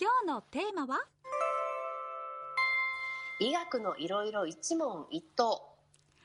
今日のテーマは？医学のいろいろ一問一答。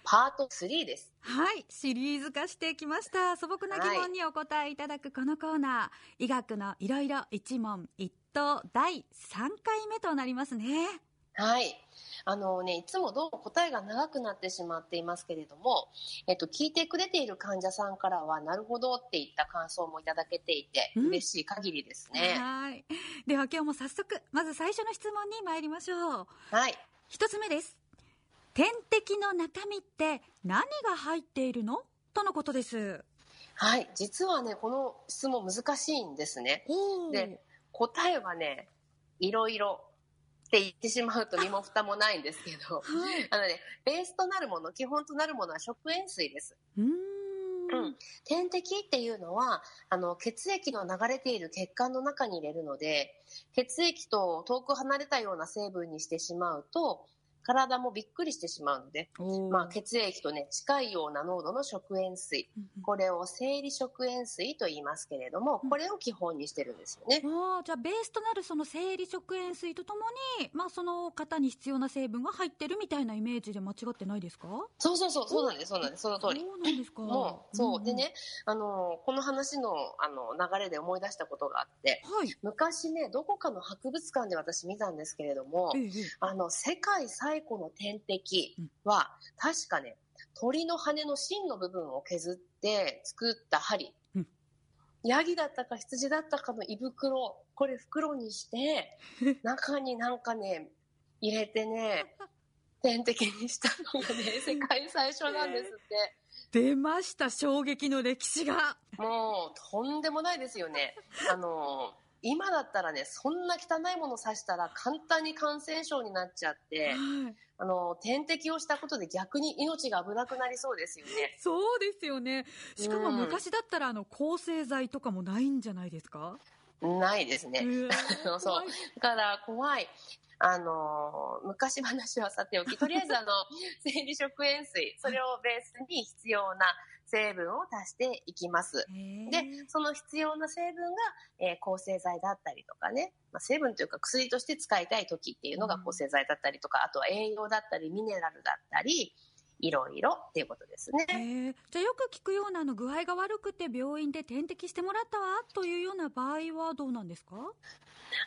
パート3です。はいシリーズ化してきました。素朴な疑問にお答えいただくこのコーナー、はい、医学のいろいろ一問一答第3回目となりますねはいあのね、いつもどうも答えが長くなってしまっていますけれども、えっと、聞いてくれている患者さんからは、なるほどっていった感想もいただけていて、うん、嬉しい限りですね。はい。では今日も早速、まず最初の質問に参りましょう。はい。一つ目です。点滴の中身って何が入っているの？とのことです。はい。実はね、この質問難しいんですね。で、答えはね、いろいろって言ってしまうと身も蓋もないんですけど、はい、あのね、ベースとなるもの、基本となるものは食塩水です。うん。うん、点滴っていうのはあの血液の流れている血管の中に入れるので血液と遠く離れたような成分にしてしまうと体もびっくりしてしまうので、まあ、血液とね、近いような濃度の食塩水。これを生理食塩水と言いますけれども、これを基本にしてるんですよね。あじゃあ、ベースとなるその生理食塩水とともに、まあ、その方に必要な成分が入ってるみたいなイメージで間違ってないですか？そうそうそう、そうなんです、そうなんです、その通り。そうなんですか？もう、そう。でね、あの、この話の、あの、流れで思い出したことがあって、はい、昔ね、どこかの博物館で私見たんですけれども、ええ、あの、世界最最古の天敵は、確かね、鳥の羽の芯の部分を削って作った針。うん、ヤギだったか羊だったかの胃袋、これ袋にして、中になんかね、入れてね、天敵にしたのがね、世界最初なんですって。出ました、衝撃の歴史が。もう、とんでもないですよね。あの、今だったらね、そんな汚いもの刺したら簡単に感染症になっちゃって、はい、あの、点滴をしたことで逆に命が危なくなりそうですよね。そうですよね。しかも昔だったら、あの、抗生剤とかもないんじゃないですか？ないですね。そう。だから怖い。あの、昔話はさておき、とりあえずあの、生理食塩水、それをベースに必要な成分を足していきます。で、その必要な成分が、えー、抗生剤だったりとかね、まあ、成分というか薬として使いたい時っていうのが抗生剤だったりとか、あとは栄養だったりミネラルだったり、いろいろっていうことですね。じゃあよく聞くようなあの具合が悪くて病院で点滴してもらったわというような場合はどうなんですか？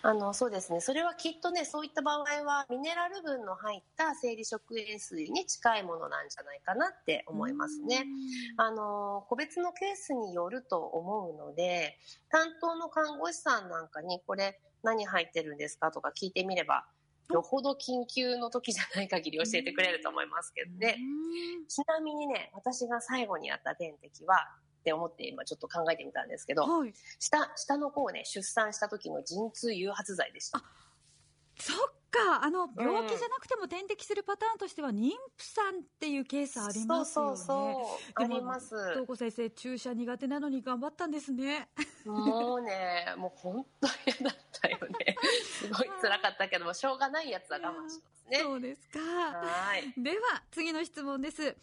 あのそうですねそれはきっとねそういった場合はミネラル分の入った生理食塩水に近いものなんじゃないかなって思いますね。あの個別のケースによると思うので担当の看護師さんなんかにこれ何入ってるんですかとか聞いてみればよほど緊急の時じゃない限り教えてくれると思いますけどね。ちなみにね、私が最後にやった点滴は、って思って今ちょっと考えてみたんですけど、はい、下、下の子をね、出産した時の陣痛誘発剤でした。そっか、あの、病気じゃなくても点滴するパターンとしては、妊婦さんっていうケースありますよね。そうそうそう。あります。東子先生、注射苦手なのに頑張ったんですね。もうね、もう本当嫌だったよね。すごい辛かったけども、しょうがないやつは我慢しますね。そうですか。はい。では、次の質問です。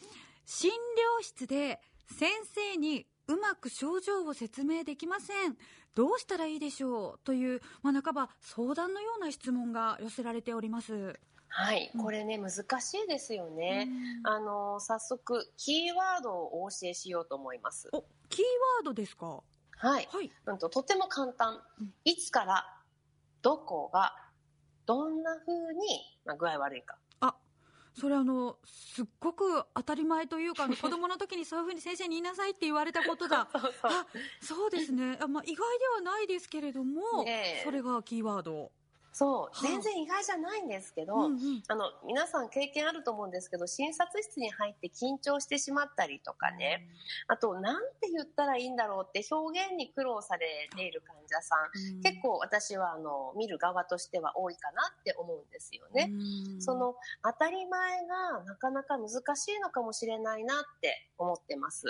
診療室で先生にうまく症状を説明できません。どうしたらいいでしょうという、まあ、半ば相談のような質問が寄せられております。はい、これね、難しいですよね。あの、早速、キーワードをお教えしようと思います。お、キーワードですか？はい。はい、うんと、とても簡単。いつから、どこが、どんな風に、まあ、具合悪いか。それあの、すっごく当たり前というか、子供の時にそういうふうに先生に言いなさいって言われたことが、そうそうあ、そうですね。あまあ、意外ではないですけれども、ね、それがキーワード。そう、全然意外じゃないんですけど、うんうん、あの、皆さん経験あると思うんですけど、診察室に入って緊張してしまったりとかね、うん、あと、なんて言ったらいいんだろうって表現に苦労されている患者さん、うん、結構私は、あの、見る側としては多いかなって思うんですよね。うん、その、当たり前がなかなか難しいのかもしれないなって思ってます。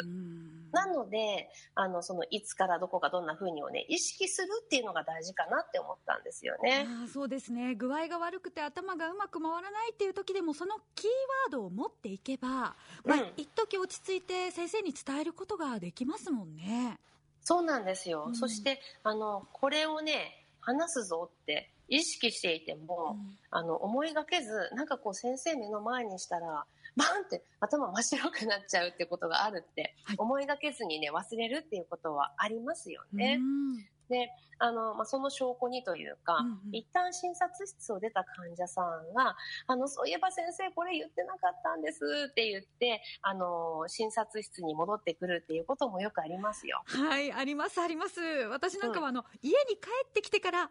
なので、あの、その、いつからどこかどんな風にをね、意識するっていうのが大事かなって思ったんですよね。そうですね。具合が悪くて頭がうまく回らないっていう時でもそのキーワードを持っていけば、まあ、一時落ち着いて先生に伝えることができますもんね。そうなんですよ、うん、そしてあのこれをね話すぞって意識していても、うん、あの思いがけずなんかこう先生目の前にしたらバンって頭真っ白くなっちゃうってことがあるって、はい、思いがけずにね忘れるっていうことはありますよね。であの、まあ、その証拠にというか、うんうん、一旦診察室を出た患者さんが、あの、そういえば先生これ言ってなかったんですって言って、あの、診察室に戻ってくるっていうこともよくありますよ。はい、あります、あります。私なんかはあの、うん、家に帰ってきてから、あ、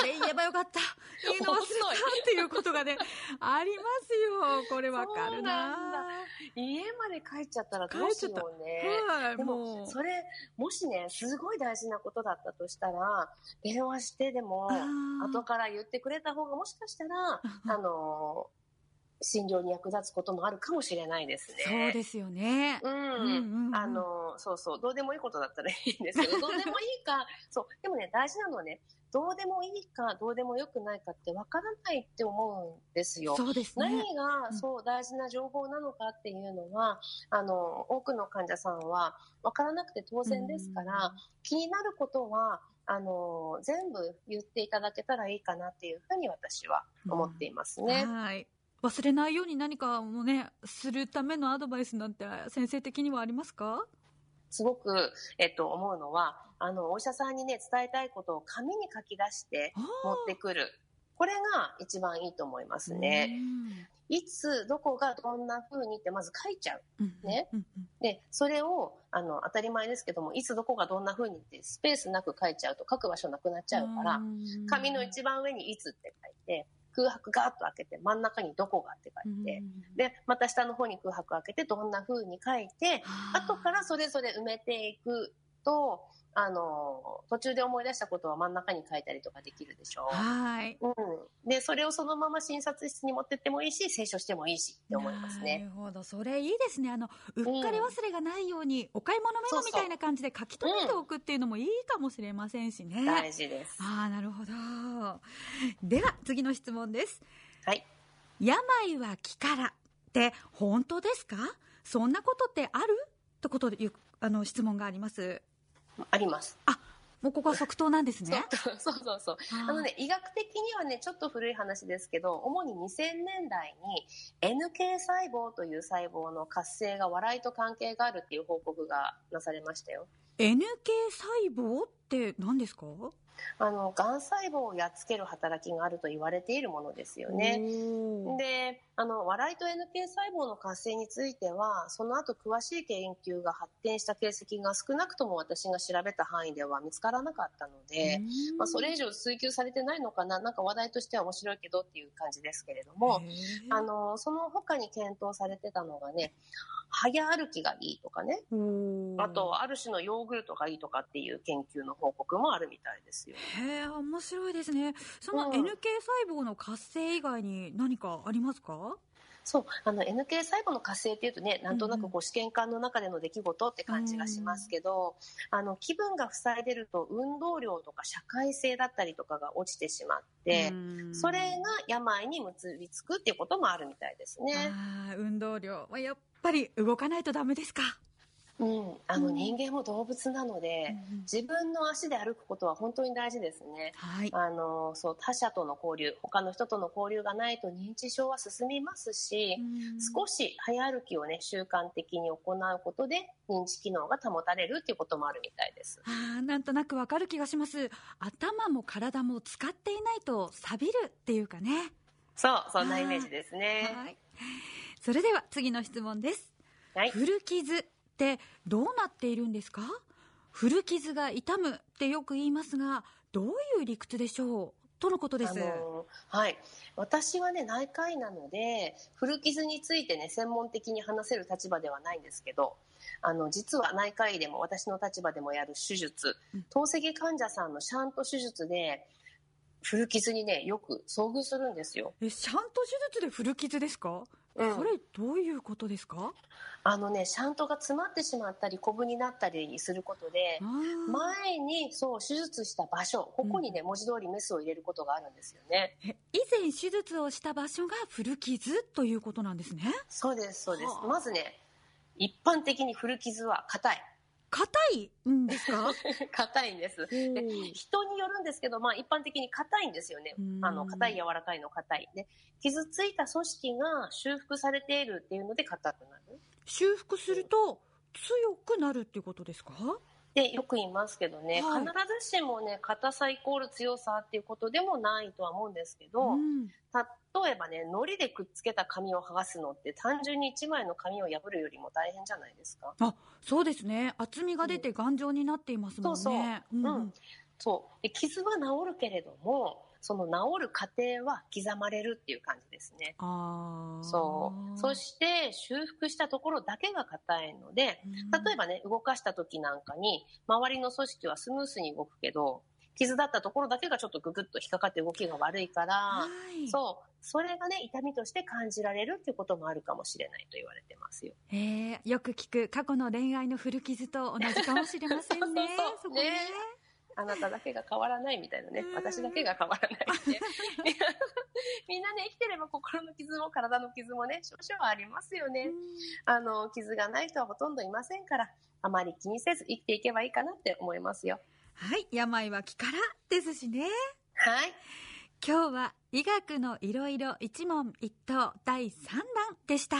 あれ言えばよかった。言うの忘れたっていうことがね、ありますよ。これわかるな家まで帰っちゃったらどうしようね。はい、でも、それ、もしね、すごい大事なことだったとしたら、電話してでも、後から言ってくれた方がもしかしたら、あの、診療に役立つこともあるかもしれないですね。そうですよね。うん。うんうん、あの、そうそう、どうでもいいことだったらいいんですけど、どうでもいいか、そう、でもね、大事なのはね、どうでもいいか、どうでもよくないかってわからないって思うんですよ。そうですね。何が、そう大事な情報なのかっていうのは、あの、多くの患者さんはわからなくて当然ですから、気になることは、あの、全部言っていただけたらいいかなっていうふうに私は思っていますね。はい。忘れないように何かもね、するためのアドバイスなんて先生的にはありますか？すごく、えっと、思うのは、あの、お医者さんにね、伝えたいことを紙に書き出して持ってくる。これが一番いいと思いますね。いつ、どこがどんな風にってまず書いちゃう。ね。で、それを、あの、当たり前ですけども、いつどこがどんな風にってスペースなく書いちゃうと書く場所なくなっちゃうから、紙の一番上にいつって書いて、空白ガーッと開けて真ん中にどこがって書いて、で、また下の方に空白開けてどんな風に書いて、後からそれぞれ埋めていくと、あの、途中で思い出したことは真ん中に書いたりとかできるでしょはい。うん。で、それをそのまま診察室に持ってってもいいし、清書してもいいしって思いますね。なるほど。それいいですね。あの、うっかり忘れがないように、うん、お買い物メモみたいな感じで書き留めておくっていうのもいいかもしれませんしね。うん、大事です。ああ、なるほど。では、次の質問です。はい。病は気からって本当ですか？そんなことってある？とことで、あの、質問があります。あります。あ、もうここは即答なんですね。そうそうそう。あのね、医学的にはね、ちょっと古い話ですけど、主に2000年代に NK 細胞という細胞の活性が笑いと関係があるっていう報告がなされましたよ。NK 細胞って何ですか？あの、がん細胞をやっつける働きがあると言われているものですよね。で、あの、笑いと NK 細胞の活性については、その後詳しい研究が発展した形跡が少なくとも私が調べた範囲では見つからなかったので、まあ、それ以上追求されてないのかな、なんか話題としては面白いけどっていう感じですけれども、あの、その他に検討されてたのがね、早歩きがいいとかね、あと、ある種のヨーグルトがいいとかっていう研究の報告もあるみたいですよ。へえ、面白いですね。その NK 細胞の活性以外に何かありますか、そう、あの NK 細胞の活性っていうとね、なんとなくこう試験管の中での出来事って感じがしますけど、うん、あの気分が塞いでると運動量とか社会性だったりとかが落ちてしまって、うん、それが病に結びつくっていうこともあるみたいですね。あ運動量はやっぱり動かないとダメですか。うん、あの人間も動物なので、うん、自分の足で歩くことは本当に大事ですね。はい、あのそう他者との交流、他の人との交流がないと認知症は進みますし、うん、少し早歩きをね習慣的に行うことで認知機能が保たれるっていうこともあるみたいです。あなんとなくわかる気がします。頭も体も使っていないと錆びるっていうかね。そう、そんなイメージですね。はい。それでは次の質問です。はい、古傷ってどうなっているんですか？古傷が痛むってよく言いますが、どういう理屈でしょう？とのことです。はい。私はね、内科医なので、古傷についてね、専門的に話せる立場ではないんですけど、あの、実は内科医でも私の立場でもやる手術、透析患者さんのシャント手術で、古傷にね、よく遭遇するんですよ。え、シャント手術で古傷ですか？うん、それどういうことですか？あのね、シャントが詰まってしまったり、コブになったりすることで、前にそう手術した場所、ここにね、うん、文字通りメスを入れることがあるんですよね。以前手術をした場所が古傷ということなんですね？そうです、そうです。まずね、一般的に古傷は硬い。硬いんですか？硬いんです。で人によるんですけど、まあ一般的に硬いんですよね。あの、硬い柔らかいの硬い。で、傷ついた組織が修復されているっていうので硬くなる。修復すると強くなるっていうことですか？でよく言いますけどね、はい、必ずしもね硬さイコール強さっていうことでもないとは思うんですけど、うん、例えばね糊でくっつけた紙を剥がすのって単純に1枚の紙を破るよりも大変じゃないですか？あそうですね。厚みが出て頑丈になっていますもんね、そうそう、うん、うん、そう。傷は治るけれどもその治る過程は刻まれるっていう感じですね。そう。そして修復したところだけが硬いので、例えばね、動かした時なんかに、周りの組織はスムースに動くけど、傷だったところだけがちょっとググッと引っかかって動きが悪いから、はい、そう。それがね、痛みとして感じられるっていうこともあるかもしれないと言われてますよ。ええー、よく聞く過去の恋愛の古傷と同じかもしれませんね。そうそうそうね。あなただけが変わらないみたいなね、私だけが変わらないって。みんなね、生きてれば心の傷も体の傷もね、少々ありますよね。あの、傷がない人はほとんどいませんから、あまり気にせず生きていけばいいかなって思いますよ。はい、病は気からですしね。はい。今日は医学のいろいろ一問一答第3弾でした。